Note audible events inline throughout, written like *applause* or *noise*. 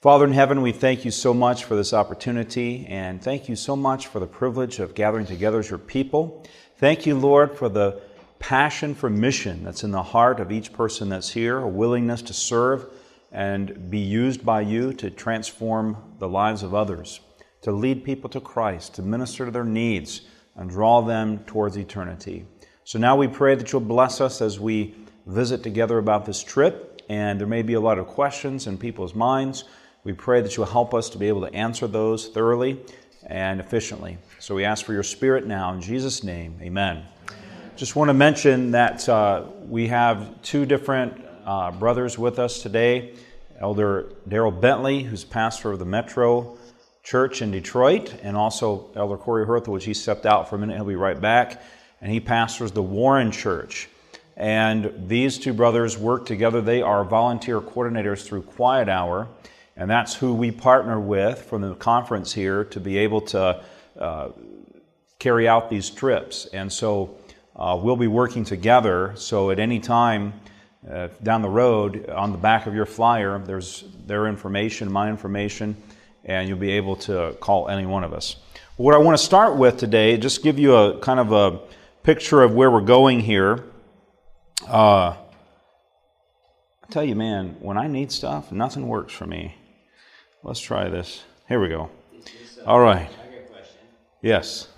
Father in heaven, we thank you so much for this opportunity and thank you so much for the privilege of gathering together as your people. Thank you, Lord, for the passion for mission that's in the heart of each person that's here, a willingness to serve and be used by you to transform the lives of others, to lead people to Christ, to minister to their needs, and draw them towards eternity. So now we pray that you'll bless us as we visit together about this trip, and there may be a lot of questions in people's minds. We pray that you'll help us to be able to answer those thoroughly and efficiently. So we ask for your spirit now in Jesus' name. Amen. Just want to mention that uh, we have two different uh, brothers with us today Elder Daryl Bentley, who's pastor of the Metro Church in Detroit, and also Elder Corey which he stepped out for a minute. He'll be right back. And he pastors the Warren Church. And these two brothers work together. They are volunteer coordinators through Quiet Hour. And that's who we partner with from the conference here to be able to uh, carry out these trips. And so uh, we'll be working together. So at any time, uh, down the road on the back of your flyer, there's their information, my information, and you'll be able to call any one of us. What I want to start with today, just give you a kind of a picture of where we're going here. Uh, I tell you, man, when I need stuff, nothing works for me. Let's try this. Here we go. All right. Yes.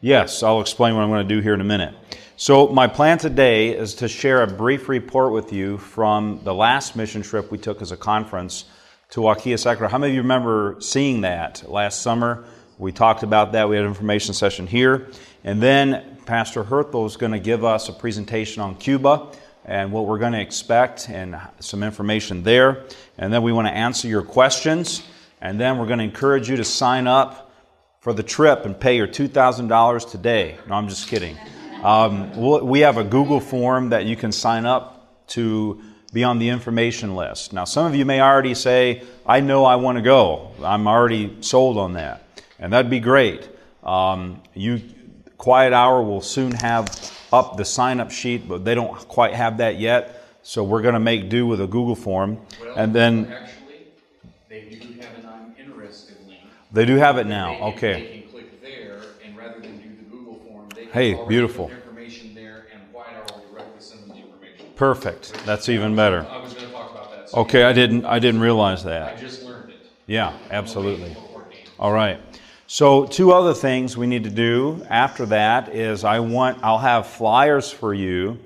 Yes, I'll explain what I'm going to do here in a minute. So, my plan today is to share a brief report with you from the last mission trip we took as a conference to Huaquillas, Ecuador. How many of you remember seeing that last summer? We talked about that. We had an information session here. And then Pastor Herthel is going to give us a presentation on Cuba and what we're going to expect and some information there. And then we want to answer your questions. And then we're going to encourage you to sign up for the trip and pay your $2,000 today. No, I'm just kidding. Um, we have a Google form that you can sign up to be on the information list. Now, some of you may already say, I know I want to go. I'm already sold on that. And that'd be great. Um, you, Quiet Hour will soon have up the sign up sheet, but they don't quite have that yet. So we're going to make do with a Google form. Well, and then. Actually, they do have an I'm interested link. They do have it now. They Okay. They can click there, and rather than do the Google form, they can Hey, beautiful. information there, and will directly send them the information. Perfect. That's even better. I was gonna talk about that. so Okay, I didn't I didn't realize I that. just learned it. Yeah, absolutely. All right. So two other things we need to do after that is I want I'll have flyers for you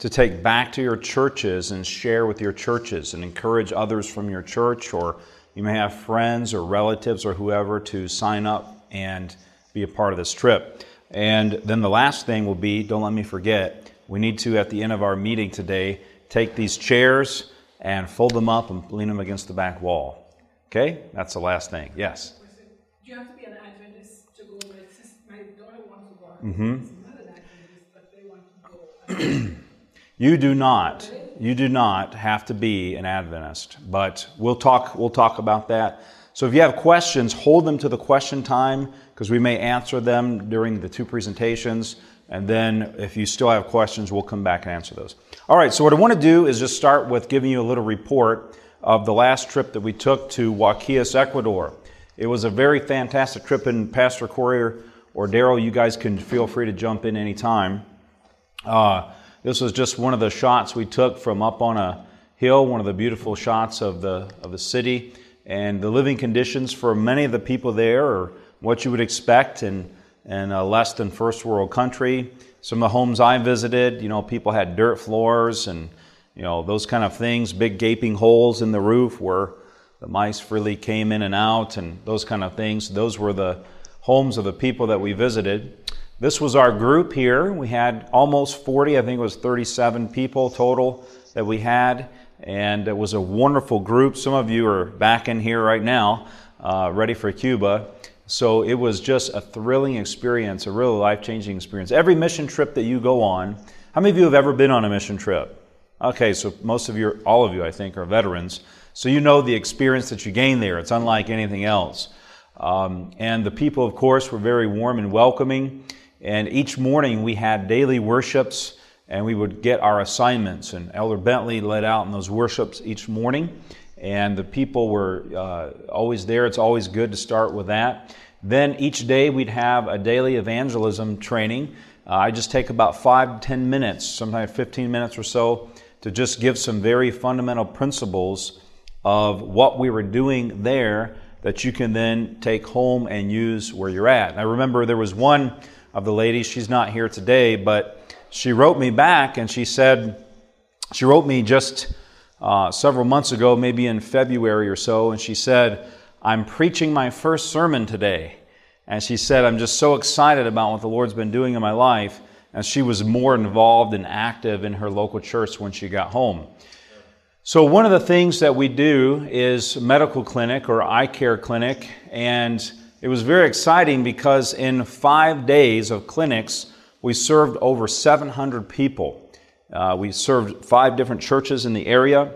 to take back to your churches and share with your churches and encourage others from your church or you may have friends or relatives or whoever to sign up and be a part of this trip. And then the last thing will be don't let me forget, we need to at the end of our meeting today take these chairs and fold them up and lean them against the back wall. Okay? That's the last thing. Yes. Go. Mm-hmm. *clears throat* You do not. You do not have to be an Adventist, but we'll talk. We'll talk about that. So if you have questions, hold them to the question time because we may answer them during the two presentations. And then if you still have questions, we'll come back and answer those. All right. So what I want to do is just start with giving you a little report of the last trip that we took to Huaquillas, Ecuador. It was a very fantastic trip, and Pastor Corey or Daryl, you guys can feel free to jump in anytime. Uh, this was just one of the shots we took from up on a hill, one of the beautiful shots of the, of the city. And the living conditions for many of the people there are what you would expect in, in a less than first world country. Some of the homes I visited, you know, people had dirt floors and, you know, those kind of things, big gaping holes in the roof where the mice freely came in and out and those kind of things. Those were the homes of the people that we visited. This was our group here. We had almost 40, I think it was 37 people total that we had. And it was a wonderful group. Some of you are back in here right now, uh, ready for Cuba. So it was just a thrilling experience, a really life changing experience. Every mission trip that you go on, how many of you have ever been on a mission trip? Okay, so most of you, all of you, I think, are veterans. So you know the experience that you gain there. It's unlike anything else. Um, and the people, of course, were very warm and welcoming. And each morning we had daily worships and we would get our assignments. And Elder Bentley led out in those worships each morning. and the people were uh, always there. It's always good to start with that. Then each day we'd have a daily evangelism training. Uh, I just take about five to ten minutes, sometimes 15 minutes or so, to just give some very fundamental principles of what we were doing there that you can then take home and use where you're at. I remember there was one of the ladies, she's not here today, but she wrote me back and she said, she wrote me just uh, several months ago, maybe in February or so, and she said, I'm preaching my first sermon today. And she said, I'm just so excited about what the Lord's been doing in my life. And she was more involved and active in her local church when she got home. So, one of the things that we do is medical clinic or eye care clinic. And it was very exciting because in five days of clinics, we served over 700 people. Uh, we served five different churches in the area.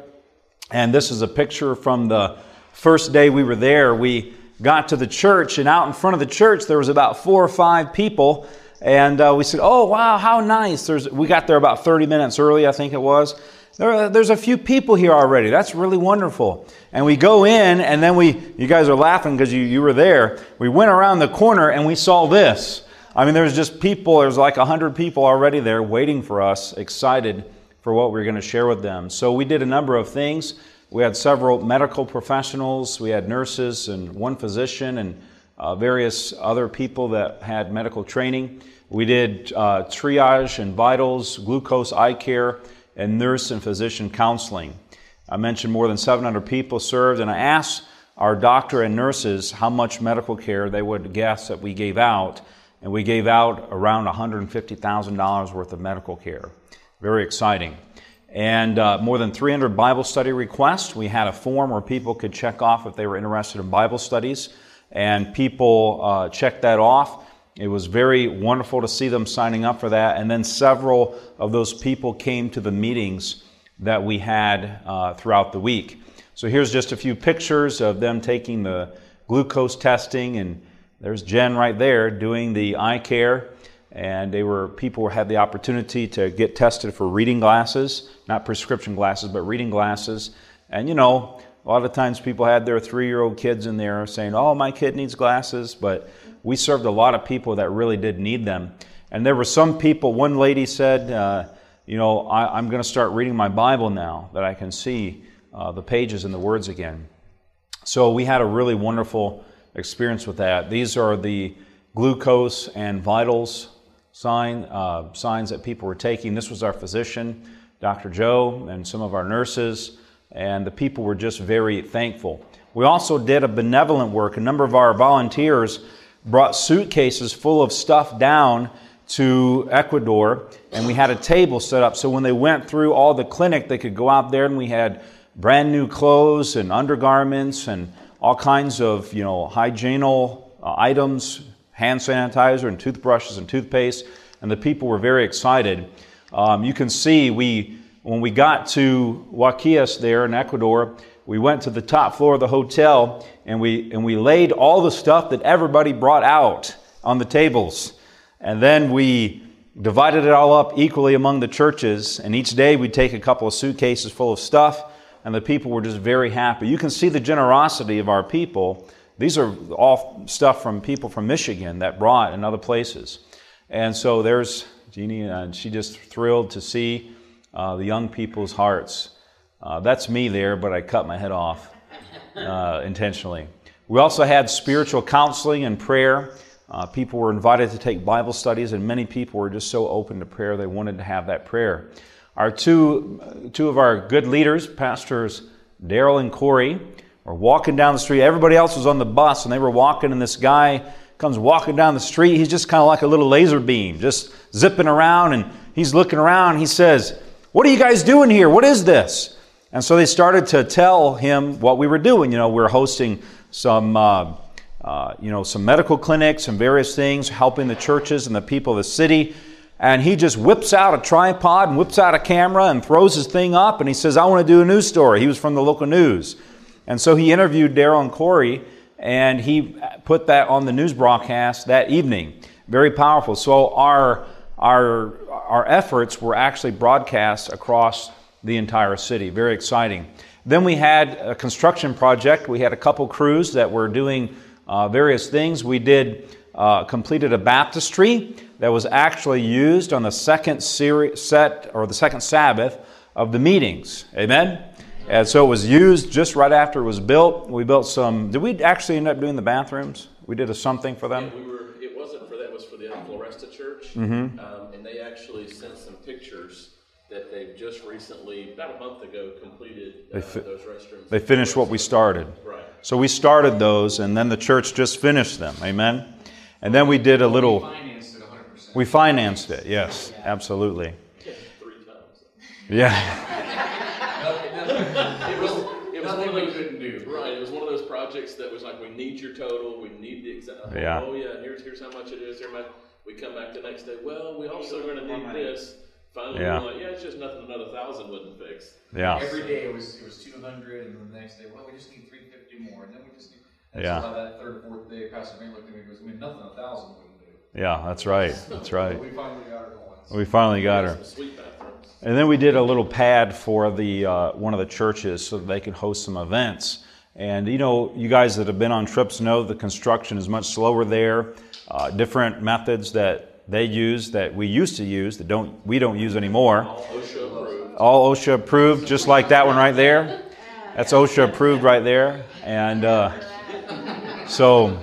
And this is a picture from the first day we were there. We got to the church, and out in front of the church, there was about four or five people. And uh, we said, Oh, wow, how nice. There's, we got there about 30 minutes early, I think it was. There, there's a few people here already. That's really wonderful. And we go in, and then we, you guys are laughing because you, you were there. We went around the corner and we saw this. I mean, there's just people, there's like 100 people already there waiting for us, excited for what we are going to share with them. So we did a number of things. We had several medical professionals, we had nurses, and one physician, and uh, various other people that had medical training. We did uh, triage and vitals, glucose eye care and nurse and physician counseling. I mentioned more than 700 people served, and I asked our doctor and nurses how much medical care they would guess that we gave out, and we gave out around $150,000 worth of medical care. Very exciting. And uh, more than 300 Bible study requests. We had a form where people could check off if they were interested in Bible studies, and people uh, checked that off. It was very wonderful to see them signing up for that. And then several of those people came to the meetings that we had uh, throughout the week. So here's just a few pictures of them taking the glucose testing. And there's Jen right there doing the eye care. And they were people had the opportunity to get tested for reading glasses, not prescription glasses, but reading glasses. And you know, a lot of times people had their three year old kids in there saying, Oh, my kid needs glasses. But we served a lot of people that really did need them. And there were some people, one lady said, uh, You know, I, am going to start reading my Bible now that I can see uh, the pages and the words again. So we had a really wonderful experience with that. These are the glucose and vitals sign, uh, signs that people were taking. This was our physician, Dr. Joe, and some of our nurses, and the people were just very thankful. We also did a benevolent work. A number of our volunteers brought suitcases full of stuff down to Ecuador, and we had a table set up so when they went through all the clinic, they could go out there and we had brand new clothes and undergarments and all kinds of you know hygienal uh, items, hand sanitizer and toothbrushes and toothpaste, and the people were very excited. Um, you can see we when we got to Huaquillas there in Ecuador, we went to the top floor of the hotel and we, and we laid all the stuff that everybody brought out on the tables. And then we divided it all up equally among the churches. And each day we'd take a couple of suitcases full of stuff, and the people were just very happy. You can see the generosity of our people. These are all stuff from people from Michigan that brought in other places. And so there's Jeannie, and she just thrilled to see uh, the young people's hearts uh, that's me there, but I cut my head off uh, intentionally. We also had spiritual counseling and prayer. Uh, people were invited to take Bible studies, and many people were just so open to prayer they wanted to have that prayer. Our two, two of our good leaders, pastors Daryl and Corey, were walking down the street. Everybody else was on the bus, and they were walking, and this guy comes walking down the street. He's just kind of like a little laser beam, just zipping around, and he's looking around. He says, What are you guys doing here? What is this? And so they started to tell him what we were doing. You know, we are hosting some, uh, uh, you know, some medical clinics and various things, helping the churches and the people of the city. And he just whips out a tripod and whips out a camera and throws his thing up and he says, I want to do a news story. He was from the local news. And so he interviewed Daryl and Corey and he put that on the news broadcast that evening. Very powerful. So our, our, our efforts were actually broadcast across the entire city. Very exciting. Then we had a construction project. We had a couple crews that were doing uh, various things. We did uh, completed a baptistry that was actually used on the second seri- set or the second Sabbath of the meetings. Amen. And so it was used just right after it was built. We built some. Did we actually end up doing the bathrooms? We did a something for them. Yeah, we were, it wasn't for that, it was for the Floresta Church. Mm-hmm. Um, and they actually sent some pictures that they've just recently, about a month ago, completed uh, They fi- those restrooms. They finished what we started. Right. So we started those, and then the church just finished them. Amen. And then we did a little. Financed it hundred percent. We financed it. Yes, absolutely. Three times. Yeah. *laughs* It was, it was one of we those, couldn't do. right, it was one of those projects that was like, we need your total, we need the exact, Yeah. oh yeah, here's, here's how much it is, here much. We come back the next day, well, we also are gonna need this. Finally, Yeah. like, yeah, it's just nothing another thousand wouldn't fix. Yeah. Every day it was, it was two hundred, and then the next day, well, we just need three fifty more, and then we just need. And Yeah. so by that third, fourth day, Pastor Van looked at me and goes, I mean, nothing a thousand wouldn't do. Yeah, that's right. That's *laughs* right. We finally got her going. We finally got her. Sweet. And then we did a little pad for the uh, one of the churches so that they could host some events. And you know, you guys that have been on trips know the construction is much slower there. Uh, different methods that they use that we used to use that don't we don't use anymore. All OSHA approved. All OSHA approved, just like that one right there. That's OSHA approved right there. And uh, so,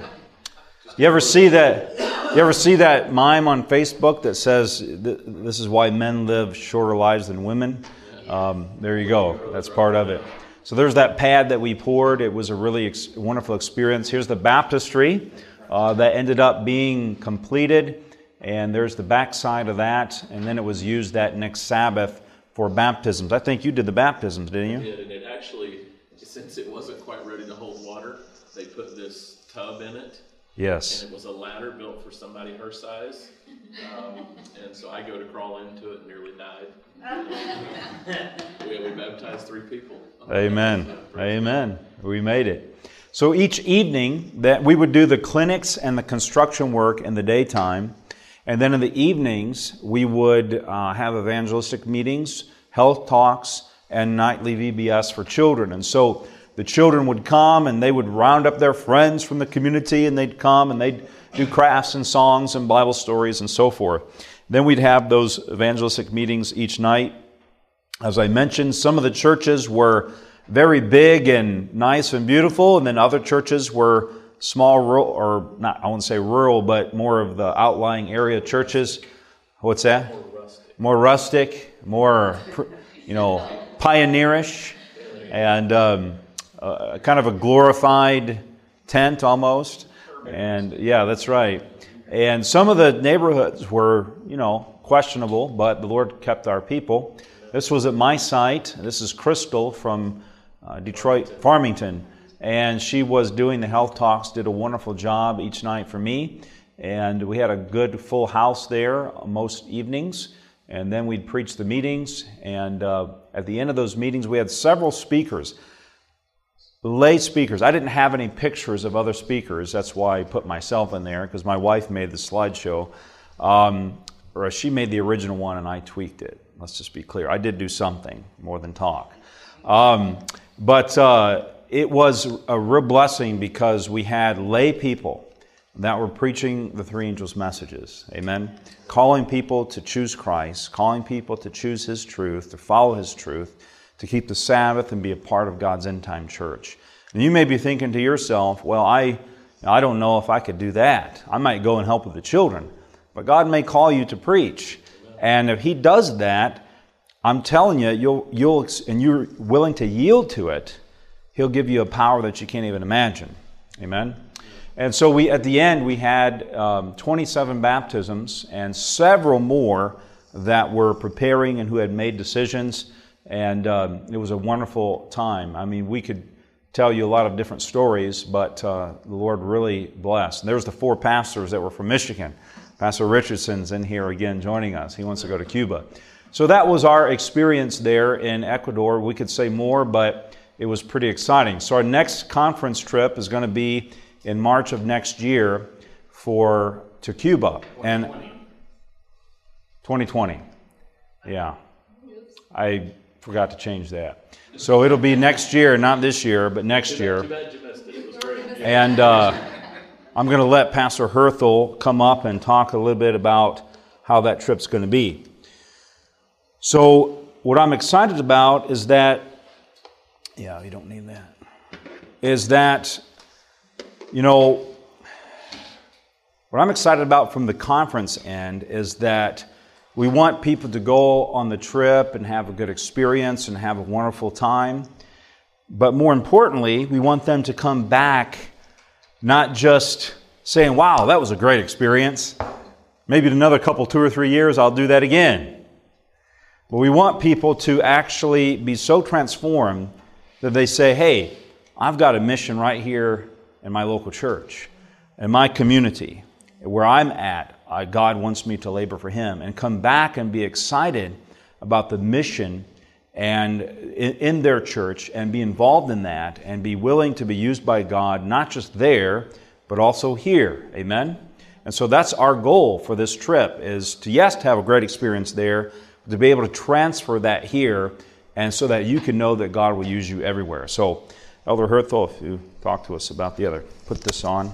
you ever see that? You ever see that mime on Facebook that says this is why men live shorter lives than women? Um, there you go. That's part of it. So there's that pad that we poured. It was a really ex- wonderful experience. Here's the baptistry uh, that ended up being completed, and there's the backside of that. And then it was used that next Sabbath for baptisms. I think you did the baptisms, didn't you? did, and it actually, since it wasn't quite ready to hold water, they put this tub in it, Yes. and it was a ladder built for somebody her size. Um, and so I go to crawl into it and nearly died. we, we baptized three people. Amen. Amen. We made it. So each evening that we would do the clinics and the construction work in the daytime, and then in the evenings we would uh, have evangelistic meetings, health talks, and nightly VBS for children. And so the children would come and they would round up their friends from the community and they'd come and they'd do crafts and songs and Bible stories and so forth. Then we'd have those evangelistic meetings each night. As I mentioned, some of the churches were very big and nice and beautiful, and then other churches were small, rural, or not, I wouldn't say rural, but more of the outlying area churches. What's that? More rustic, more, you know, pioneerish, and um, uh, kind of a glorified tent almost. And yeah, that's right. And some of the neighborhoods were, you know, questionable, but the Lord kept our people. This was at my site. This is Crystal from uh, Detroit, Farmington. And she was doing the health talks, did a wonderful job each night for me. And we had a good full house there most evenings. And then we'd preach the meetings. And uh, at the end of those meetings, we had several speakers lay speakers. I didn't have any pictures of other speakers. That's why I put myself in there because my wife made the slideshow. Um, or she made the original one and I tweaked it. Let's just be clear. I did do something more than talk. Um, but uh, it was a real blessing because we had lay people that were preaching the three angels' messages. Amen. Calling people to choose Christ, calling people to choose His truth, to follow His truth, to keep the Sabbath and be a part of God's end time church. And you may be thinking to yourself, well, I, I don't know if I could do that. I might go and help with the children. But God may call you to preach. And if He does that, I'm telling you, you'll, you'll, and you're willing to yield to it, He'll give you a power that you can't even imagine. Amen? And so we, at the end, we had um, 27 baptisms and several more that were preparing and who had made decisions. And um, it was a wonderful time. I mean, we could tell you a lot of different stories, but uh, the Lord really blessed. And there's the four pastors that were from Michigan. Pastor Richardson's in here again joining us. He wants to go to Cuba. So that was our experience there in Ecuador. We could say more, but it was pretty exciting. So our next conference trip is going to be in March of next year for to Cuba and 2020. Yeah. I forgot to change that. So it'll be next year, not this year, but next year. Too bad you missed it. It was great. And uh, I'm going to let Pastor Herthel come up and talk a little bit about how that trip's going to be. So, what I'm excited about is that, yeah, you don't need that, is that, you know, what I'm excited about from the conference end is that we want people to go on the trip and have a good experience and have a wonderful time. But more importantly, we want them to come back not just saying, wow, that was a great experience. Maybe in another couple, two or three years, I'll do that again. But we want people to actually be so transformed that they say, hey, I've got a mission right here in my local church, in my community, where I'm at. Uh, God wants me to labor for Him, and come back and be excited about the mission and in, in their church and be involved in that and be willing to be used by God, not just there, but also here. Amen? And so that's our goal for this trip is to, yes, to have a great experience there, to be able to transfer that here, and so that you can know that God will use you everywhere. So, Elder Herthel, if you talk to us about the other, put this on.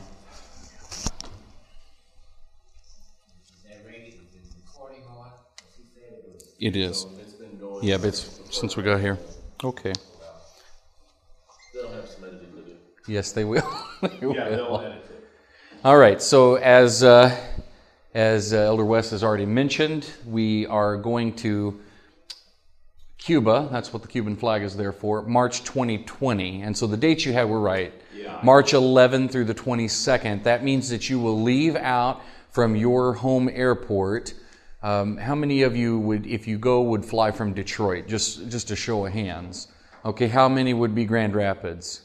It is. It's been going. Yeah, but it's since we got here. Okay. They'll have some editing to do. Yes, they will. Yeah, *laughs* They will. edit it. All right. So as uh, as uh, Elder Wes has already mentioned, we are going to Cuba. That's what the Cuban flag is there for. March 2020. And so the dates you had were right. Yeah. March 11 through the 22nd. That means that you will leave out from your home airport. Um, how many of you would, if you go, would fly from Detroit? Just just a show of hands. Okay. How many would be Grand Rapids?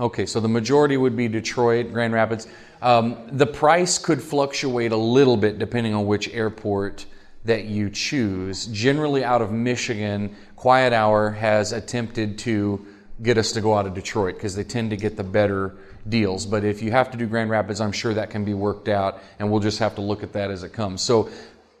Okay, so the majority would be Detroit, Grand Rapids. Um, the price could fluctuate a little bit depending on which airport that you choose. Generally, out of Michigan, Quiet Hour has attempted to get us to go out of Detroit because they tend to get the better deals. But if you have to do Grand Rapids, I'm sure that can be worked out, and we'll just have to look at that as it comes. So,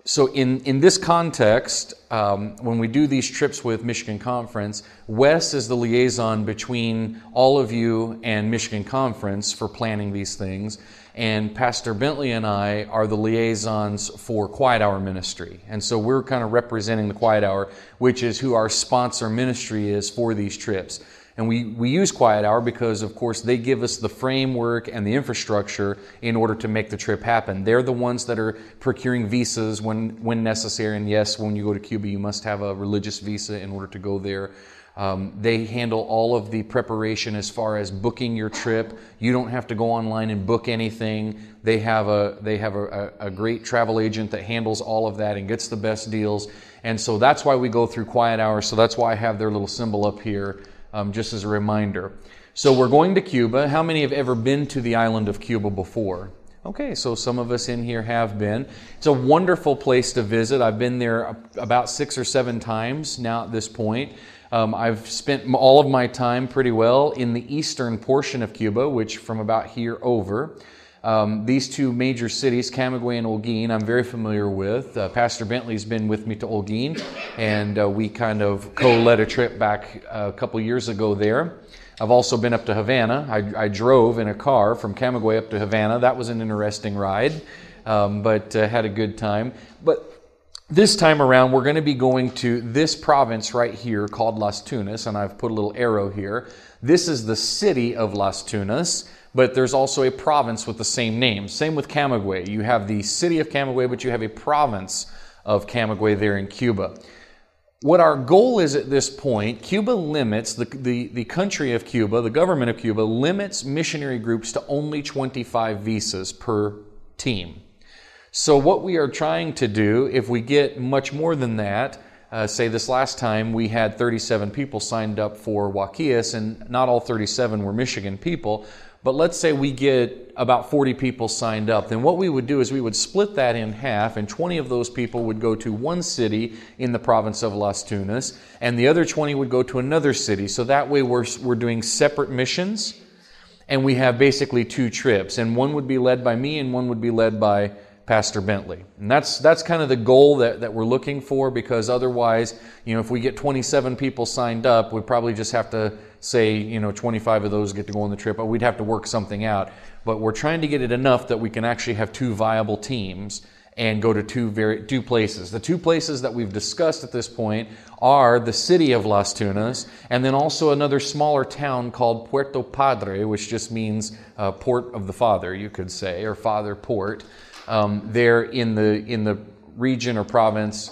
so in, in this context, um, when we do these trips with Michigan Conference, Wes is the liaison between all of you and Michigan Conference for planning these things, and Pastor Bentley and I are the liaisons for Quiet Hour Ministry. And so we're kind of representing the Quiet Hour, which is who our sponsor ministry is for these trips. And we, we use Quiet Hour because, of course, they give us the framework and the infrastructure in order to make the trip happen. They're the ones that are procuring visas when, when necessary. And yes, when you go to Cuba, you must have a religious visa in order to go there. Um, they handle all of the preparation as far as booking your trip. You don't have to go online and book anything. They have a they have a, a, a great travel agent that handles all of that and gets the best deals. And so that's why we go through quiet hours. So that's why I have their little symbol up here, um, just as a reminder. So we're going to Cuba. How many have ever been to the island of Cuba before? Okay, so some of us in here have been. It's a wonderful place to visit. I've been there about six or seven times now at this point. Um, I've spent all of my time pretty well in the eastern portion of Cuba, which from about here over. Um, these two major cities, Camagüey and Holguin, I'm very familiar with. Uh, Pastor Bentley's been with me to Holguin, and uh, we kind of co-led a trip back uh, a couple years ago there. I've also been up to Havana. I, I drove in a car from Camagüey up to Havana. That was an interesting ride, um, but uh, had a good time. But this time around, we're going to be going to this province right here called Las Tunas, and I've put a little arrow here. This is the city of Las Tunas, but there's also a province with the same name. Same with Camagüey. You have the city of Camagüey, but you have a province of Camagüey there in Cuba. What our goal is at this point, Cuba limits, the, the, the country of Cuba, the government of Cuba limits missionary groups to only 25 visas per team. So, what we are trying to do, if we get much more than that, uh, say this last time we had 37 people signed up for Huaquillas, and not all 37 were Michigan people, but let's say we get about 40 people signed up, then what we would do is we would split that in half, and 20 of those people would go to one city in the province of Las Tunas, and the other 20 would go to another city. So that way we're, we're doing separate missions, and we have basically two trips, and one would be led by me, and one would be led by Pastor Bentley. And that's, that's kind of the goal that, that we're looking for because otherwise, you know, if we get 27 people signed up, we'd probably just have to say, you know, 25 of those get to go on the trip. But we'd have to work something out. But we're trying to get it enough that we can actually have two viable teams and go to two very two places. The two places that we've discussed at this point are the city of Las Tunas and then also another smaller town called Puerto Padre, which just means uh, port of the father, you could say, or father port. Um, there in the in the region or province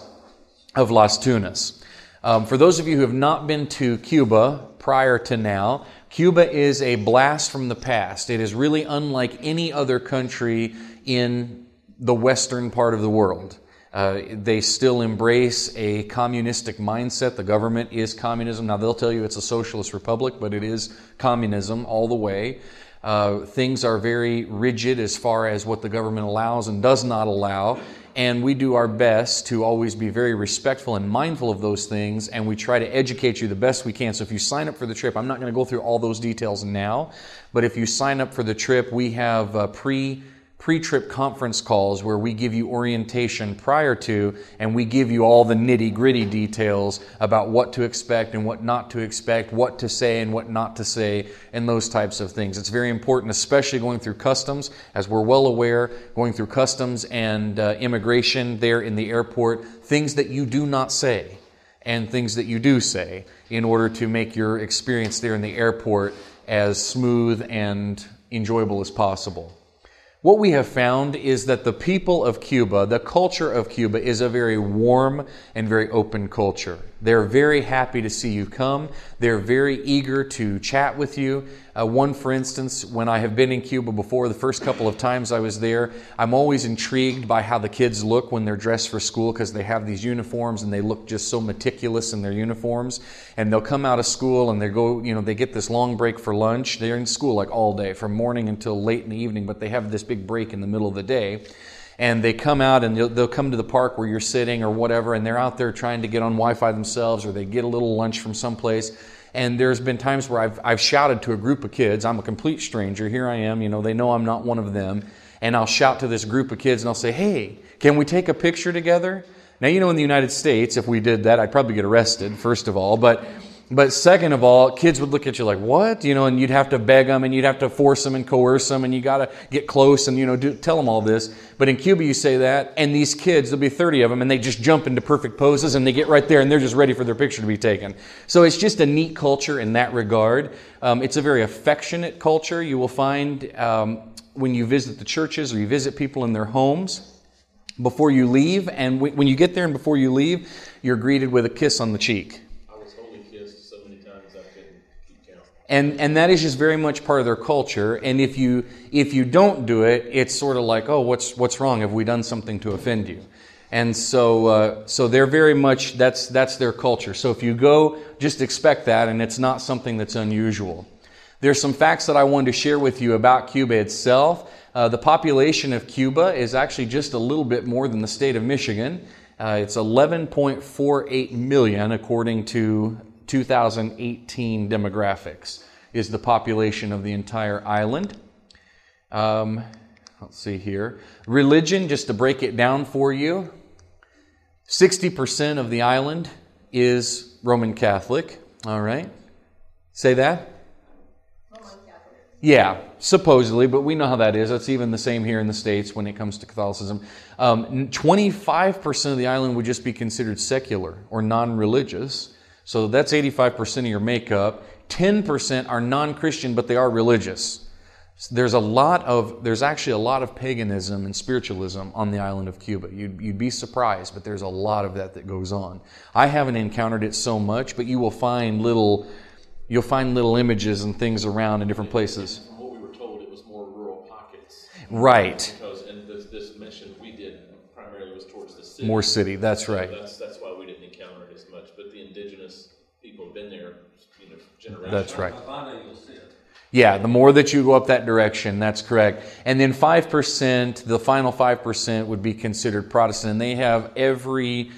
of Las Tunas. Um, for those of you who have not been to Cuba prior to now, Cuba is a blast from the past. It is really unlike any other country in the western part of the world. Uh, they still embrace a communistic mindset. The government is communism. Now, they'll tell you it's a socialist republic, but it is communism all the way. Uh, things are very rigid as far as what the government allows and does not allow. And we do our best to always be very respectful and mindful of those things, and we try to educate you the best we can. So, if you sign up for the trip, I'm not going to go through all those details now, but if you sign up for the trip, we have uh, pre pre-trip conference calls where we give you orientation prior to and we give you all the nitty-gritty details about what to expect and what not to expect what to say and what not to say and those types of things. It's very important especially going through customs as we're well aware going through customs and uh, immigration there in the airport things that you do not say and things that you do say in order to make your experience there in the airport as smooth and enjoyable as possible what we have found is that the people of Cuba, the culture of Cuba, is a very warm and very open culture. They're very happy to see you come. They're very eager to chat with you. Uh, one, for instance, when I have been in Cuba before, the first couple of times I was there, I'm always intrigued by how the kids look when they're dressed for school because they have these uniforms and they look just so meticulous in their uniforms. And they'll come out of school and they go, you know, they get this long break for lunch. They're in school like all day, from morning until late in the evening, but they have this big break in the middle of the day and they come out and they'll, they'll, come to the park where you're sitting or whatever, and they're out there trying to get on Wi Fi themselves or they get a little lunch from someplace. And there's been times where I've, I've shouted to a group of kids, I'm a complete stranger, here I am, you know, they know I'm not one of them. And I'll shout to this group of kids and I'll say, hey, can we take a picture together? Now, you know, in the United States, if we did that, I'd probably get arrested, first of all. But but second of all, kids would look at you like, what? You know, and you'd have to beg them and you'd have to force them and coerce them and you got to get close and, you know, do, tell them all this. But in Cuba, you say that and these kids, there'll be 30 of them and they just jump into perfect poses and they get right there and they're just ready for their picture to be taken. So it's just a neat culture in that regard. Um, it's a very affectionate culture. You will find um, when you visit the churches or you visit people in their homes before you leave. And when you get there and before you leave, you're greeted with a kiss on the cheek. And and that is just very much part of their culture. And if you if you don't do it it's sort of like oh what's what's wrong? Have we done something to offend you? And so uh, so they're very much that's that's their culture. So if you go just expect that and it's not something that's unusual. There's some facts that i wanted to share with you about cuba itself. Uh, the population of cuba is actually just a little bit more than the state of michigan. Uh, it's 11.48 million according to 2018 demographics is the population of the entire island. Um, let's see here. Religion, just to break it down for you 60% of the island is Roman Catholic. All right. Say that? Roman Catholic. Yeah, supposedly, but we know how that is. That's even the same here in the States when it comes to Catholicism. Um, 25% of the island would just be considered secular or non religious. So that's 85% of your makeup. 10% are non Christian, but they are religious. There's a lot of, there's actually a lot of paganism and spiritualism on the island of Cuba. You'd, you'd be surprised, but there's a lot of that that goes on. I haven't encountered it so much, but you will find little, you'll find little images and things around in different places. From what we were told, it was more rural pockets. Right. Because, and this, this mission we did primarily was towards the city. More city, that's right. That's, that's why we didn't encounter it as much, but the indigenous people have been there, generations. That's right. Havana, you'll see it. Yeah, the more that you go up that direction, that's correct. And then 5%, the final 5% would be considered Protestant. And they have every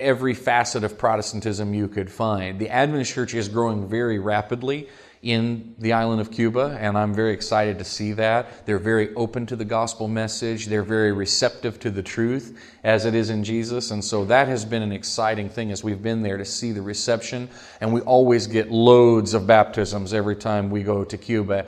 every facet of Protestantism you could find. The Adventist Church is growing very rapidly in the island of Cuba, and I'm very excited to see that. They're very open to the gospel message, they're very receptive to the truth as it is in Jesus, and so that has been an exciting thing as we've been there to see the reception, and we always get loads of baptisms every time we go to Cuba.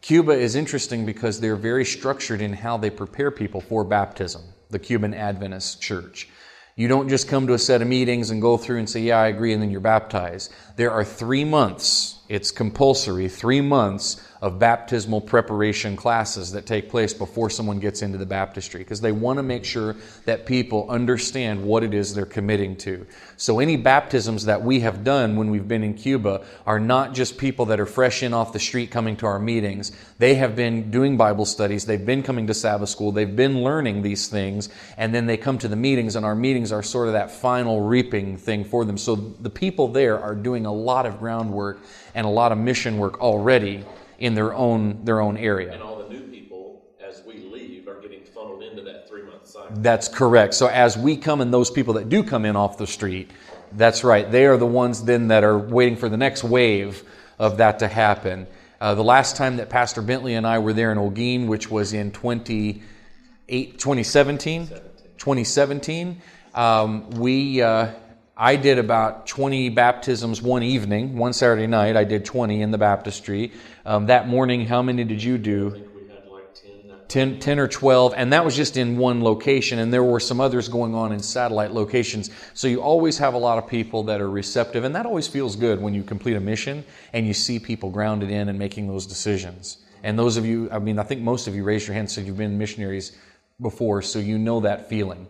Cuba is interesting because they're very structured in how they prepare people for baptism, the Cuban Adventist Church. You don't just come to a set of meetings and go through and say, Yeah, I agree, and then you're baptized. There are three months, it's compulsory, three months of baptismal preparation classes that take place before someone gets into the baptistry because they want to make sure that people understand what it is they're committing to. So, any baptisms that we have done when we've been in Cuba are not just people that are fresh in off the street coming to our meetings. They have been doing Bible studies, they've been coming to Sabbath school, they've been learning these things, and then they come to the meetings, and our meetings are sort of that final reaping thing for them. So, the people there are doing a lot of groundwork and a lot of mission work already in their own their own area. And all the new people, as we leave, are getting funneled into that three month cycle. That's correct. So as we come and those people that do come in off the street, that's right. They are the ones then that are waiting for the next wave of that to happen. Uh, the last time that Pastor Bentley and I were there in Holguin, which was in 28, 2017, 2017, um, we uh, I did about 20 baptisms one evening, one Saturday night. I did 20 in the baptistry. Um, that morning, how many did you do? I think we had like 10. that- 10, 10 or 12, and that was just in one location, and there were some others going on in satellite locations. So you always have a lot of people that are receptive, and that always feels good when you complete a mission and you see people grounded in and making those decisions. And those of you, I mean, I think most of you raised your hand said you've been missionaries before, so you know that feeling.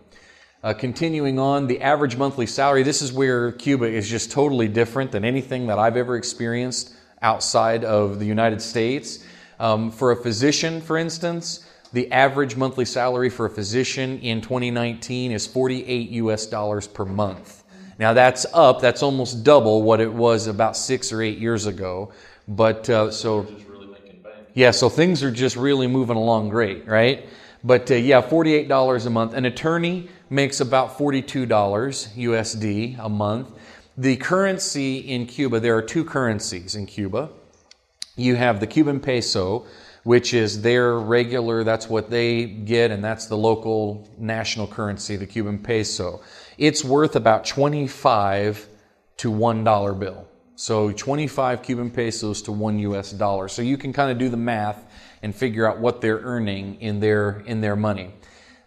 Uh, continuing on, the average monthly salary. This is where Cuba is just totally different than anything that I've ever experienced outside of the United States. Um, for a physician, for instance, the average monthly salary for a physician in 2019 is 48 US dollars per month. Now that's up, that's almost double what it was about six or eight years ago. But uh, so really yeah, so things are just really moving along great, right? But uh, yeah, $48 a month. An attorney makes about $42 USD a month. The currency in Cuba, there are two currencies in Cuba. You have the Cuban peso, which is their regular, that's what they get, and that's the local national currency, the Cuban peso. It's worth about 25 to $1 bill. So 25 Cuban pesos to 1 US dollar. So you can kind of do the math and figure out what they're earning in their in their money.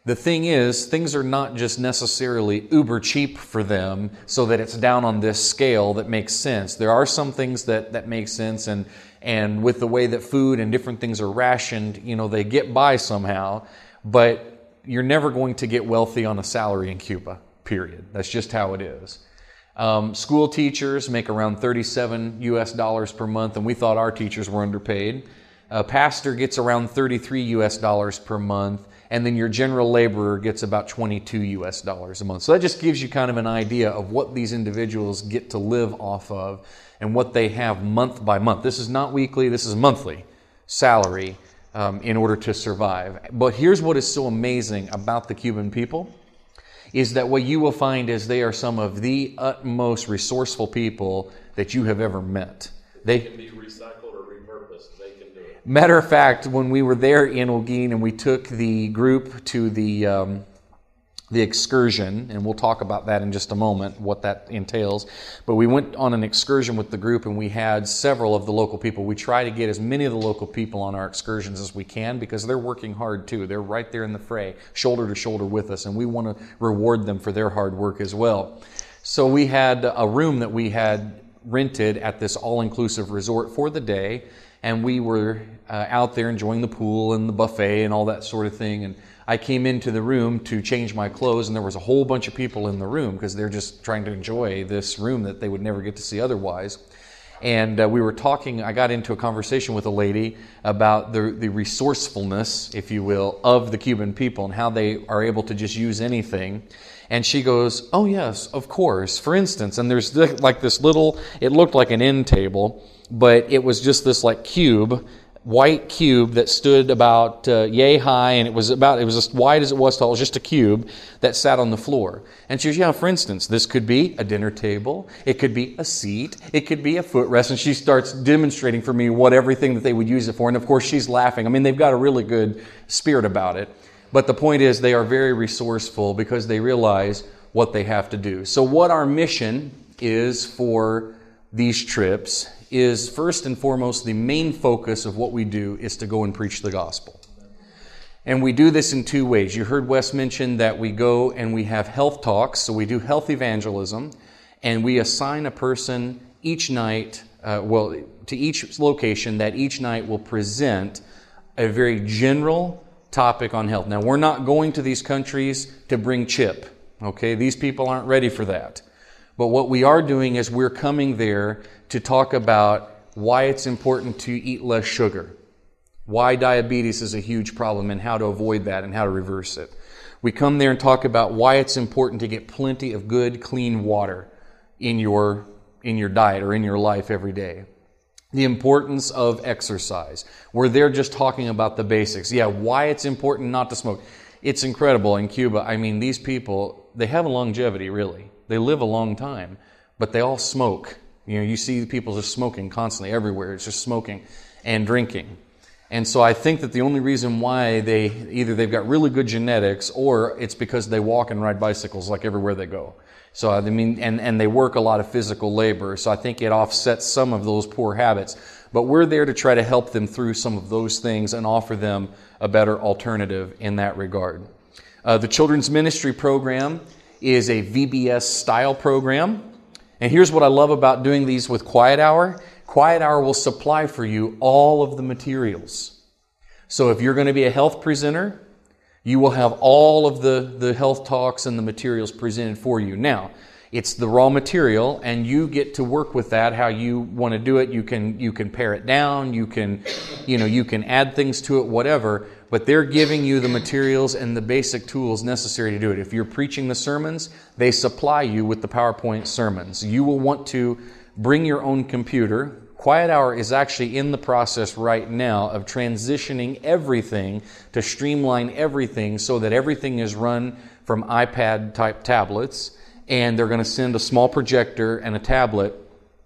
The thing is, things are not just necessarily uber cheap for them so that it's down on this scale that makes sense. There are some things that, that make sense and and with the way that food and different things are rationed, you know, they get by somehow, but you're never going to get wealthy on a salary in Cuba, period. That's just how it is. Um, school teachers make around 37 US dollars per month, and we thought our teachers were underpaid. A pastor gets around 33 US dollars per month, and then your general laborer gets about 22 US dollars a month. So that just gives you kind of an idea of what these individuals get to live off of and what they have month by month. This is not weekly, this is monthly salary um, in order to survive. But here's what is so amazing about the Cuban people is that what you will find is they are some of the utmost resourceful people that you have ever met. They Can be recycled or repurposed. They can do it. Matter of fact, when we were there in Holguin and we took the group to the um, the excursion, and we'll talk about that in just a moment, what that entails. But we went on an excursion with the group, and we had several of the local people. We try to get as many of the local people on our excursions as we can because they're working hard too. They're right there in the fray, shoulder to shoulder with us, and we want to reward them for their hard work as well. So we had a room that we had rented at this all-inclusive resort for the day, and we were uh, out there enjoying the pool and the buffet and all that sort of thing. And I came into the room to change my clothes, and there was a whole bunch of people in the room because they're just trying to enjoy this room that they would never get to see otherwise. And uh, we were talking, I got into a conversation with a lady about the, the resourcefulness, if you will, of the Cuban people and how they are able to just use anything. And she goes, Oh, yes, of course. For instance, and there's like this little, it looked like an end table, but it was just this like cube white cube that stood about uh, yay high, and it was about it was as wide as it was tall. It was just a cube that sat on the floor. And she goes, "Yeah, for instance, this could be a dinner table. It could be a seat. It could be a footrest." And she starts demonstrating for me what everything that they would use it for. And of course, she's laughing. I mean, they've got a really good spirit about it. But the point is, they are very resourceful because they realize what they have to do. So, what our mission is for these trips is first and foremost the main focus of what we do is to go and preach the gospel. And we do this in two ways. You heard Wes mention that we go and we have health talks, so we do health evangelism, and we assign a person each night, uh, well, to each location that each night will present a very general topic on health. Now, we're not going to these countries to bring chip, okay? These people aren't ready for that. But what we are doing is we're coming there to talk about why it's important to eat less sugar, why diabetes is a huge problem and how to avoid that and how to reverse it. We come there and talk about why it's important to get plenty of good, clean water in your, in your diet or in your life every day. The importance of exercise. We're there just talking about the basics. Yeah, why it's important not to smoke. It's incredible in Cuba. I mean, these people, they have a longevity, really. They live a long time, but they all smoke. You know, you see people just smoking constantly everywhere. It's just smoking and drinking. And so I think that the only reason why they either they've got really good genetics or it's because they walk and ride bicycles like everywhere they go. So I mean, and, and they work a lot of physical labor. So I think it offsets some of those poor habits. But we're there to try to help them through some of those things and offer them a better alternative in that regard. Uh, the children's ministry program is a VBS style program. And here's what I love about doing these with Quiet Hour Quiet Hour will supply for you all of the materials. So if you're going to be a health presenter, you will have all of the, the health talks and the materials presented for you. Now, it's the raw material and you get to work with that how you want to do it you can you can pare it down you can you know you can add things to it whatever but they're giving you the materials and the basic tools necessary to do it. If you're preaching the sermons they supply you with the powerpoint sermons. You will want to bring your own computer. Quiet Hour is actually in the process right now of transitioning everything to streamline everything so that everything is run from iPad type tablets and they're going to send a small projector and a tablet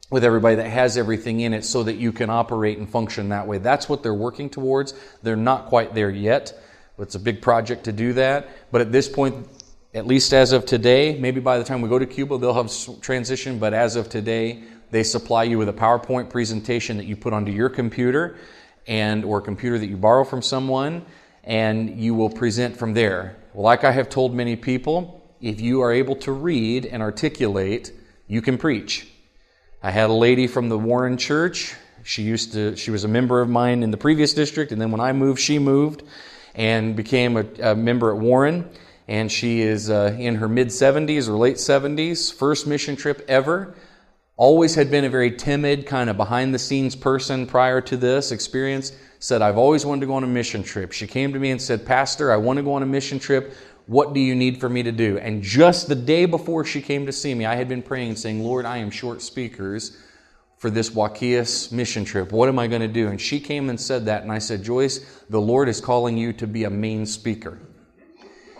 with everybody that has everything in it so that you can operate and function that way. That's what they're working towards. They're not quite there yet. It's a big project to do that. But at this point, at least as of today, maybe by the time we go to Cuba, they'll have transition. But as of today, they supply you with a PowerPoint presentation that you put onto your computer and or a computer that you borrow from someone, and you will present from there. Well, like I have told many people, if you are able to read and articulate, you can preach. I had a lady from the Warren Church. She used to, she was a member of mine in the previous district, and then when I moved, she moved and became a, a member at Warren. And she is uh, in her mid 70s or late 70s, first mission trip ever. Always had been a very timid, kind of behind the scenes person prior to this experience. Said, I've always wanted to go on a mission trip. She came to me and said, Pastor, I want to go on a mission trip. What do you need for me to do? And just the day before she came to see me, I had been praying saying, Lord, I am short speakers for this Huaquillas mission trip. What am I going to do? And she came and said that. And I said, Joyce, the Lord is calling you to be a main speaker.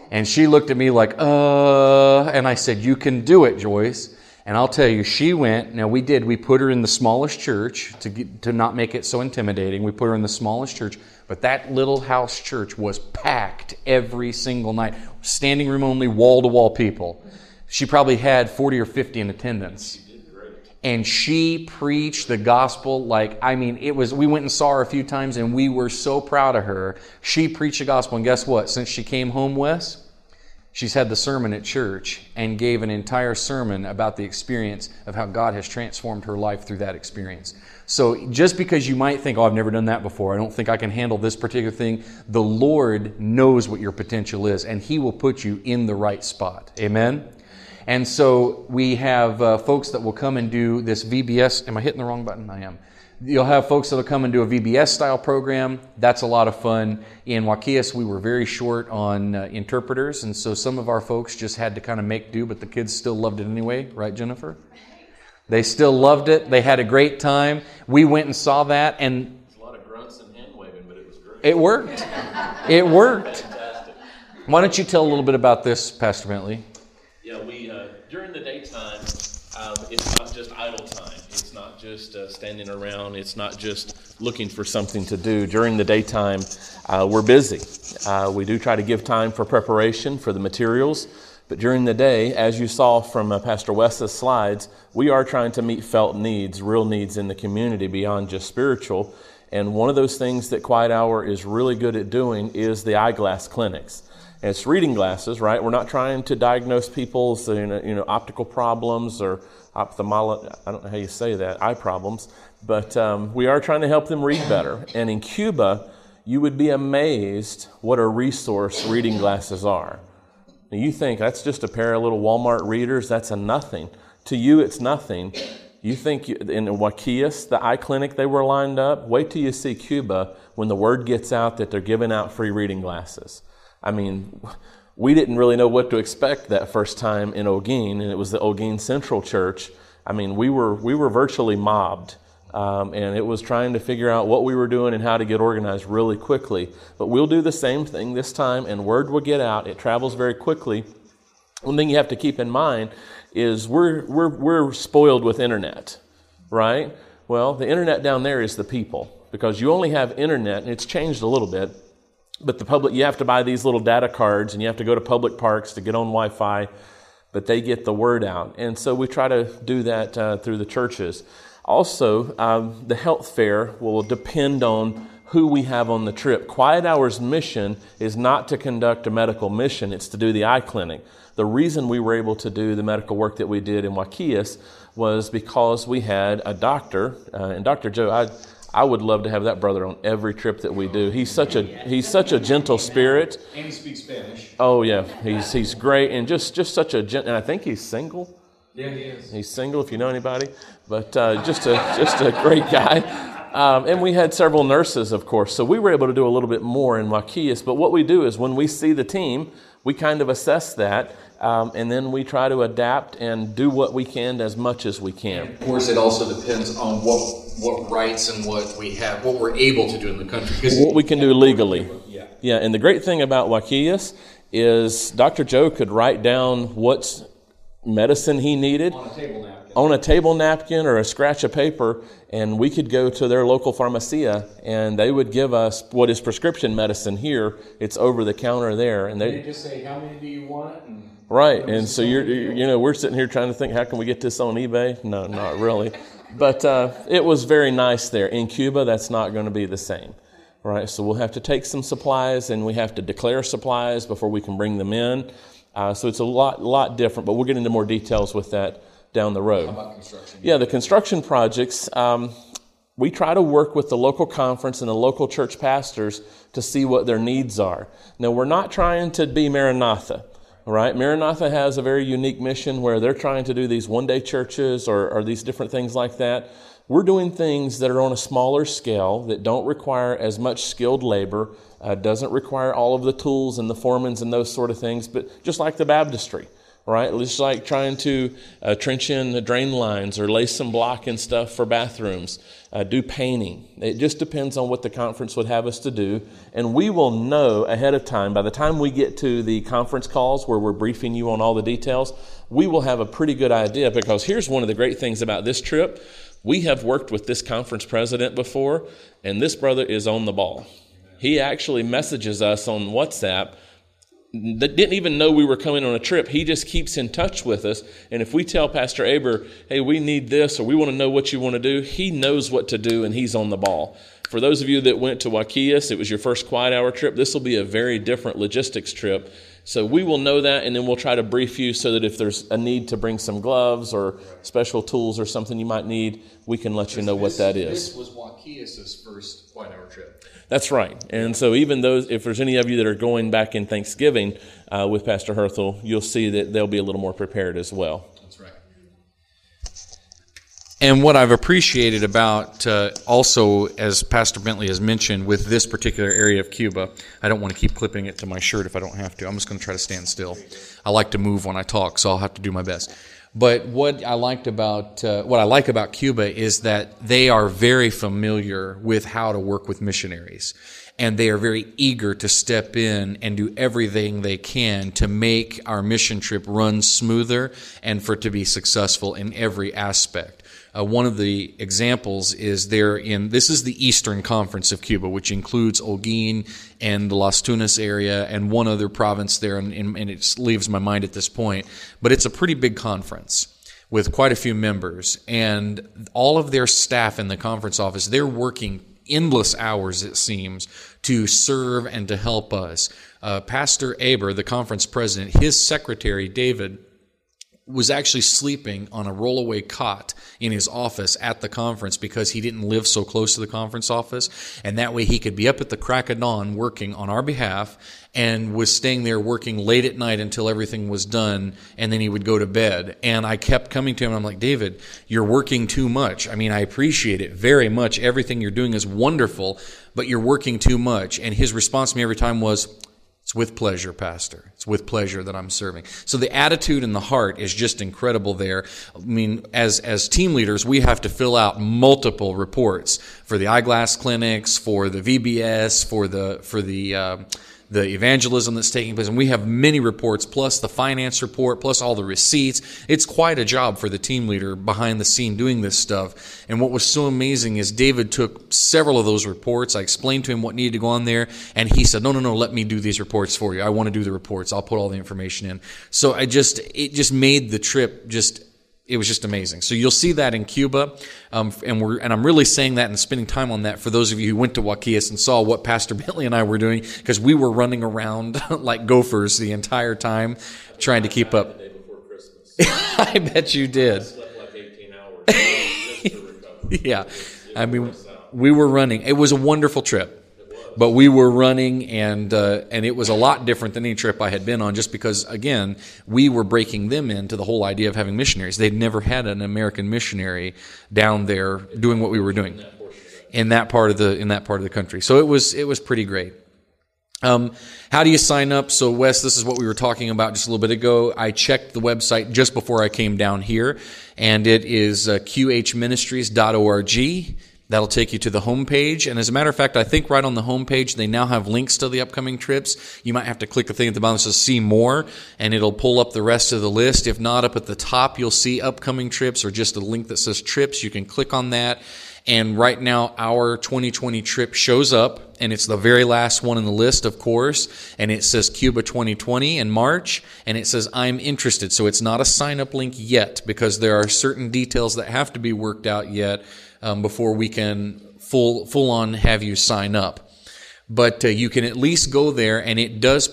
And she looked at me like, uh, and I said, You can do it, Joyce. And I'll tell you, she went. Now, we did. We put her in the smallest church to, get, to not make it so intimidating. We put her in the smallest church. But that little house church was packed every single night, standing room only, wall to wall people. She probably had 40 or 50 in attendance. And she preached the gospel like, I mean, it was, we went and saw her a few times and we were so proud of her. She preached the gospel. And guess what? Since she came home, Wes, She's had the sermon at church and gave an entire sermon about the experience of how God has transformed her life through that experience. So just because you might think, oh, I've never done that before, I don't think I can handle this particular thing, the Lord knows what your potential is and He will put you in the right spot. Amen? And so we have uh, folks that will come and do this VBS. Am I hitting the wrong button? I am. You'll have folks that'll come and do a VBS style program. That's a lot of fun. In Huaquillas, we were very short on uh, interpreters, and so some of our folks just had to kind of make do, but the kids still loved it anyway, right, Jennifer? They still loved it. They had a great time. We went and saw that, and a lot of grunts and hand It worked. It worked. Fantastic. Why don't you tell a little bit about this, Pastor Bentley? Yeah, we uh, during the daytime, um, it's not just idle time. It's not just uh, standing around. It's not just looking for something to do. During the daytime, uh, we're busy. Uh, we do try to give time for preparation for the materials, but during the day, as you saw from uh, Pastor Wes's slides, we are trying to meet felt needs, real needs in the community beyond just spiritual. And one of those things that Quiet Hour is really good at doing is the eyeglass clinics. And it's reading glasses, right? We're not trying to diagnose people's you know, you know optical problems or ophthalmology. I don't know how you say that, eye problems, but um, we are trying to help them read better. And in Cuba, you would be amazed what a resource reading glasses are. Now you think that's just a pair of little Walmart readers? That's a nothing. To you, it's nothing. You think you, in Huaquillas, the eye clinic they were lined up, wait till you see Cuba when the word gets out that they're giving out free reading glasses. I mean, we didn't really know what to expect that first time in Holguin, and it was the Holguin Central Church. I mean, we were we were virtually mobbed, um, and it was trying to figure out what we were doing and how to get organized really quickly. But we'll do the same thing this time, and word will get out. It travels very quickly. One thing you have to keep in mind is we're we're we're spoiled with internet, right? Well, the internet down there is the people because you only have internet, and it's changed a little bit but the public, you have to buy these little data cards and you have to go to public parks to get on Wi Fi, but they get the word out. And so we try to do that uh, through the churches. Also, um, the health fair will depend on who we have on the trip. Quiet Hour's mission is not to conduct a medical mission, it's to do the eye clinic. The reason we were able to do the medical work that we did in Huaquillas was because we had a doctor, uh, and Dr. Joe, I, I would love to have that brother on every trip that we do. He's such a he's such a gentle spirit. And he speaks Spanish. Oh yeah, he's he's great and just just such a gent. And I think he's single. Yeah, he is. He's single if you know anybody, but uh, just a just a great guy. Um, and we had several nurses, of course, so we were able to do a little bit more in Huaquillas. But what we do is when we see the team, we kind of assess that um, and then we try to adapt and do what we can as much as we can. Of course, it also depends on what what rights and what we have, what we're able to do in the country. What we can do legally. Yeah. Yeah, and the great thing about Huaquillas is Dr. Joe could write down what medicine he needed On a table napkin. on a table napkin or a scratch of paper, and we could go to their local pharmacia and they would give us what is prescription medicine here. It's over the counter there, and They they just say, how many do you want? And right. And so you're you know we're sitting here trying to think how can we get this on eBay? No, not really. But uh, it was very nice there. In Cuba, that's not going to be the same. Right, so we'll have to take some supplies and we have to declare supplies before we can bring them in. Uh, so it's a lot, lot different, but we'll get into more details with that down the road. About construction. Yeah, the construction projects, um, we try to work with the local conference and the local church pastors to see what their needs are. Now, we're not trying to be Maranatha, right? Maranatha has a very unique mission where they're trying to do these one day churches or, or these different things like that. We're doing things that are on a smaller scale that don't require as much skilled labor, uh, doesn't require all of the tools and the foremans and those sort of things, but just like the baptistry right? Just like trying to uh, trench in the drain lines or lay some block and stuff for bathrooms, uh, do painting. It just depends on what the conference would have us to do. And we will know ahead of time, by the time we get to the conference calls where we're briefing you on all the details, we will have a pretty good idea because here's one of the great things about this trip. We have worked with this conference president before, and this brother is on the ball. He actually messages us on WhatsApp that didn't even know we were coming on a trip. He just keeps in touch with us. And if we tell Pastor Aber, hey, we need this or we want to know what you want to do, he knows what to do and he's on the ball. For those of you that went to Huaquillas, it was your first quiet hour trip. This will be a very different logistics trip. So we will know that and then we'll try to brief you so that if there's a need to bring some gloves or special tools or something you might need, we can let you know what that is. This was Huaquillas' first Quiet Hour trip. That's right. And so, even those, if there's any of you that are going back in Thanksgiving uh, with Pastor Herthel, you'll see that they'll be a little more prepared as well. And what I've appreciated about uh, also, as Pastor Bentley has mentioned, with this particular area of Cuba, I don't want to keep clipping it to my shirt if I don't have to. I'm just going to try to stand still. I like to move when I talk, so I'll have to do my best. But what I liked about uh, what I like about Cuba is that they are very familiar with how to work with missionaries, and they are very eager to step in and do everything they can to make our mission trip run smoother and for it to be successful in every aspect. Uh, one of the examples is there in this is the Eastern Conference of Cuba, which includes Holguin and the Las Tunas area and one other province there, and, and, and it leaves my mind at this point. But it's a pretty big conference with quite a few members, and all of their staff in the conference office they're working endless hours, it seems, to serve and to help us. Uh, Pastor Aber, the conference president, his secretary David was actually sleeping on a rollaway cot in his office at the conference because he didn't live so close to the conference office. And that way he could be up at the crack of dawn working on our behalf and was staying there working late at night until everything was done. And then he would go to bed. And I kept coming to him. I'm like, David, you're working too much. I mean, I appreciate it very much. Everything you're doing is wonderful, but you're working too much. And his response to me every time was, it's with pleasure, Pastor. It's with pleasure that I'm serving. So the attitude and the heart is just incredible there. I mean, as, as team leaders, we have to fill out multiple reports for the eyeglass clinics, for the VBS, for the, for the, uh, the evangelism that's taking place. And we have many reports, plus the finance report, plus all the receipts. It's quite a job for the team leader behind the scene doing this stuff. And what was so amazing is David took several of those reports. I explained to him what needed to go on there, and he said, No, no, no, let me do these reports for you. I want to do the reports. I'll put all the information in. So I just, it just made the trip just it was just amazing. So you'll see that in Cuba, um, and we're and I'm really saying that and spending time on that for those of you who went to Huaquillas and saw what Pastor *laughs* Bentley and I were doing because we were running around *laughs* like gophers the entire time, trying to keep up. *laughs* I bet you did. yeah, I mean, we were running. It was a wonderful trip but we were running and uh, and it was a lot different than any trip I had been on just because again we were breaking them into the whole idea of having missionaries they'd never had an American missionary down there doing what we were doing in that part of the in that part of the country so it was it was pretty great um, how do you sign up? So, Wes, this is what we were talking about just a little bit ago. I checked the website just before I came down here, and it is uh, qhministries.org. That'll take you to the homepage. And as a matter of fact, I think right on the homepage, they now have links to the upcoming trips. You might have to click a thing at the bottom that says see more, and it'll pull up the rest of the list. If not, up at the top, you'll see upcoming trips or just a link that says trips. You can click on that. And right now, our 2020 trip shows up, and it's the very last one in the list, of course. And it says Cuba 2020 in March, and it says I'm interested. So it's not a sign up link yet because there are certain details that have to be worked out yet um, before we can full full on have you sign up. But uh, you can at least go there, and it does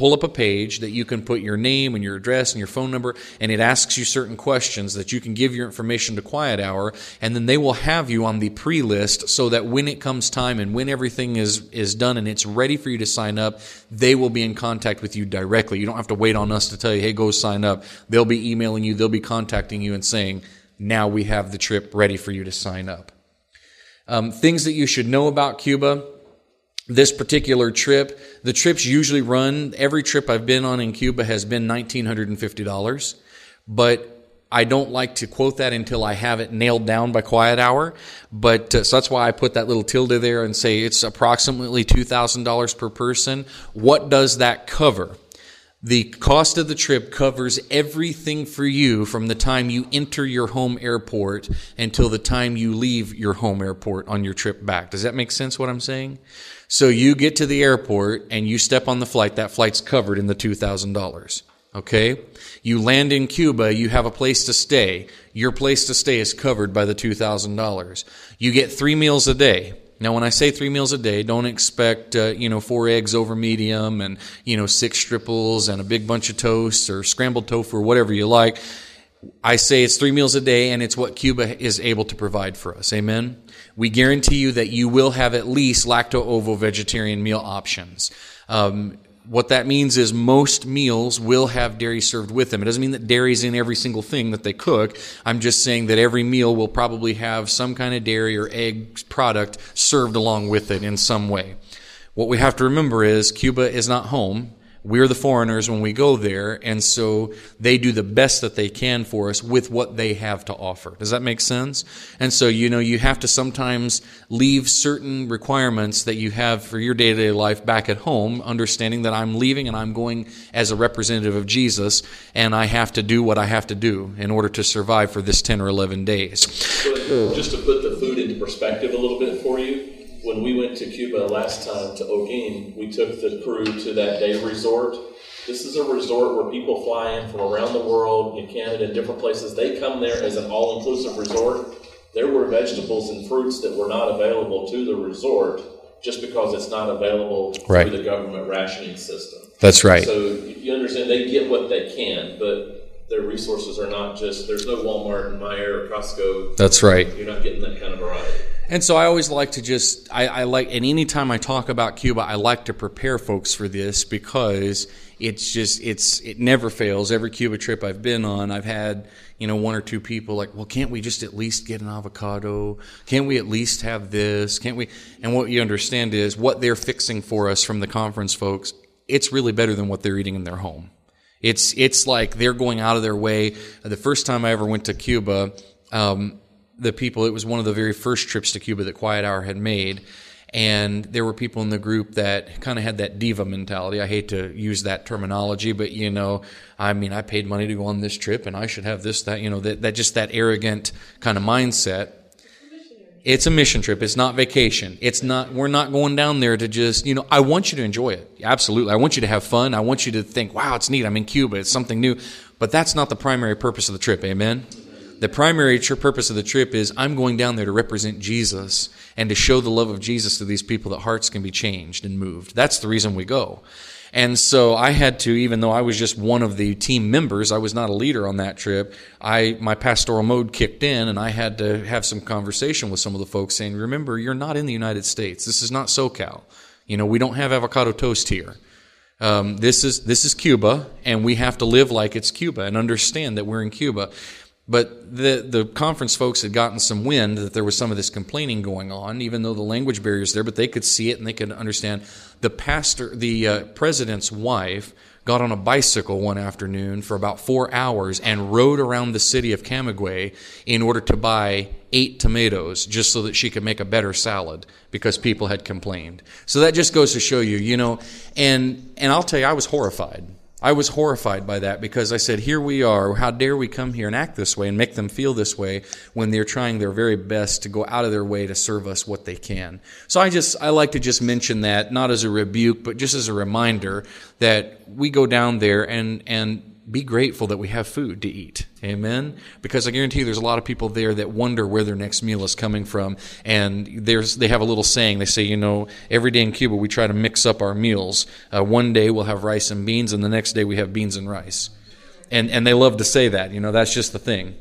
pull up a page that you can put your name and your address and your phone number, and it asks you certain questions that you can give your information to Quiet Hour, and then they will have you on the pre list so that when it comes time and when everything is, is done and it's ready for you to sign up, they will be in contact with you directly. You don't have to wait on us to tell you, hey, go sign up. They'll be emailing you, they'll be contacting you and saying, now we have the trip ready for you to sign up. Um, things that you should know about Cuba. This particular trip, the trips usually run, every trip I've been on in Cuba has been $1,950, but I don't like to quote that until I have it nailed down by quiet hour. But uh, so that's why I put that little tilde there and say it's approximately $2,000 per person. What does that cover? The cost of the trip covers everything for you from the time you enter your home airport until the time you leave your home airport on your trip back. Does that make sense what I'm saying? So you get to the airport and you step on the flight, that flight's covered in the $2,000. Okay? You land in Cuba, you have a place to stay. Your place to stay is covered by the $2,000. You get three meals a day. Now, when I say three meals a day, don't expect, uh, you know, four eggs over medium and, you know, six stripples and a big bunch of toast or scrambled tofu or whatever you like. I say it's three meals a day and it's what Cuba is able to provide for us. Amen. We guarantee you that you will have at least lacto ovo vegetarian meal options. Um, what that means is most meals will have dairy served with them. It doesn't mean that dairy's in every single thing that they cook. I'm just saying that every meal will probably have some kind of dairy or egg product served along with it in some way. What we have to remember is Cuba is not home. We're the foreigners when we go there, and so they do the best that they can for us with what they have to offer. Does that make sense? And so, you know, you have to sometimes leave certain requirements that you have for your day to day life back at home, understanding that I'm leaving and I'm going as a representative of Jesus, and I have to do what I have to do in order to survive for this 10 or 11 days. Just to put the food into perspective a little bit when we went to Cuba last time to Holguin, we took the crew to that day resort. This is a resort where people fly in from around the world, in Canada, and different places. They come there as an all inclusive resort. There were vegetables and fruits that were not available to the resort just because it's not available Right. through the government rationing system. That's right. So you understand they get what they can, but their resources are not just there's no Walmart and Meijer or Costco. That's right. You're not getting that kind of variety. And so I always like to just I, I like and anytime I talk about Cuba, I like to prepare folks for this because it's just it's it never fails. Every Cuba trip I've been on, I've had you know one or two people like, well, can't we just at least get an avocado? Can't we at least have this? Can't we? And what you understand is what they're fixing for us from the conference folks. It's really better than what they're eating in their home. It's it's like they're going out of their way. The first time I ever went to Cuba, um, the people it was one of the very first trips to Cuba that Quiet Hour had made, and there were people in the group that kind of had that diva mentality. I hate to use that terminology, but you know, I mean, I paid money to go on this trip, and I should have this, that, you know, that, that just that arrogant kind of mindset. It's a mission trip. It's not vacation. It's not, we're not going down there to just, you know, I want you to enjoy it. Absolutely. I want you to have fun. I want you to think, wow, it's neat. I'm in Cuba. It's something new. But that's not the primary purpose of the trip. Amen? The primary purpose of the trip is I'm going down there to represent Jesus and to show the love of Jesus to these people that hearts can be changed and moved. That's the reason we go. And so I had to, even though I was just one of the team members, I was not a leader on that trip. I my pastoral mode kicked in, and I had to have some conversation with some of the folks, saying, "Remember, you're not in the United States. This is not SoCal. You know, we don't have avocado toast here. Um, this is this is Cuba, and we have to live like it's Cuba and understand that we're in Cuba." But the the conference folks had gotten some wind that there was some of this complaining going on, even though the language barriers there. But they could see it and they could understand. The pastor, the uh, president's wife, got on a bicycle one afternoon for about four hours and rode around the city of Camagüey in order to buy eight tomatoes just so that she could make a better salad because people had complained. So that just goes to show you, you know, and and I'll tell you, I was horrified. I was horrified by that because I said, here we are. How dare we come here and act this way and make them feel this way when they're trying their very best to go out of their way to serve us what they can. So I just, I like to just mention that, not as a rebuke, but just as a reminder that we go down there and, and be grateful that we have food to eat. Amen. Because I guarantee you there's a lot of people there that wonder where their next meal is coming from. And there's, they have a little saying. They say, you know, every day in Cuba we try to mix up our meals. Uh, one day we'll have rice and beans, and the next day we have beans and rice. And, and they love to say that. You know, that's just the thing.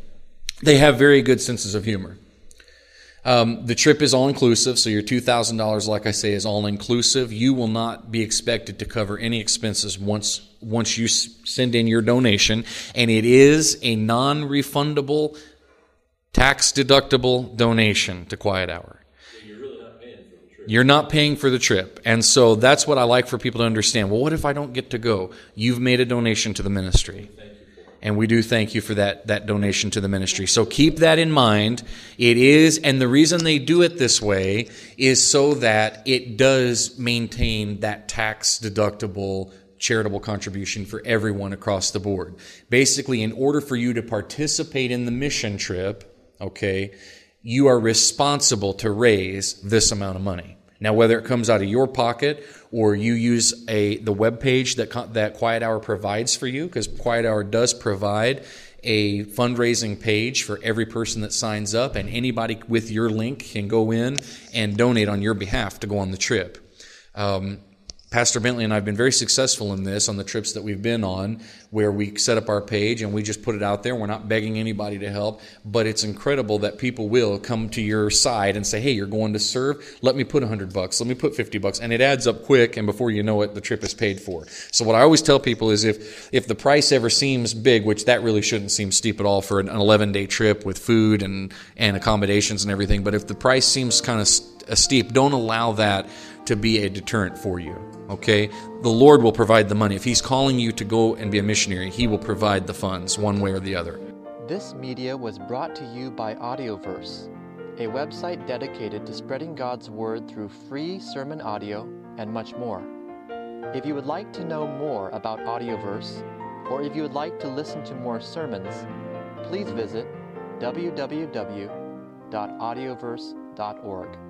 They have very good senses of humor. Um, the trip is all inclusive, so your $2,000, like I say, is all inclusive. You will not be expected to cover any expenses once once you s- send in your donation, and it is a non-refundable, tax-deductible donation to Quiet Hour. You're not paying for the trip. And so that's what I like for people to understand. Well, what if I don't get to go? You've made a donation to the ministry. And we do thank you for that, that donation to the ministry. So keep that in mind. It is, and the reason they do it this way is so that it does maintain that tax deductible charitable contribution for everyone across the board. Basically, in order for you to participate in the mission trip, okay, you are responsible to raise this amount of money. Now, whether it comes out of your pocket or you use a the web page that that Quiet Hour provides for you, because Quiet Hour does provide a fundraising page for every person that signs up, and anybody with your link can go in and donate on your behalf to go on the trip. Um, Pastor Bentley and I have been very successful in this on the trips that we've been on, where we set up our page and we just put it out there. We're not begging anybody to help, but it's incredible that people will come to your side and say, "Hey, you're going to serve. Let me put 100 bucks. Let me put 50 bucks," and it adds up quick. And before you know it, the trip is paid for. So what I always tell people is, if if the price ever seems big, which that really shouldn't seem steep at all for an 11 day trip with food and and accommodations and everything, but if the price seems kind of a uh, steep, don't allow that to be a deterrent for you. Okay? The Lord will provide the money. If He's calling you to go and be a missionary, He will provide the funds one way or the other. This media was brought to you by Audioverse, a website dedicated to spreading God's Word through free sermon audio and much more. If you would like to know more about Audioverse, or if you would like to listen to more sermons, please visit www.audioverse.org.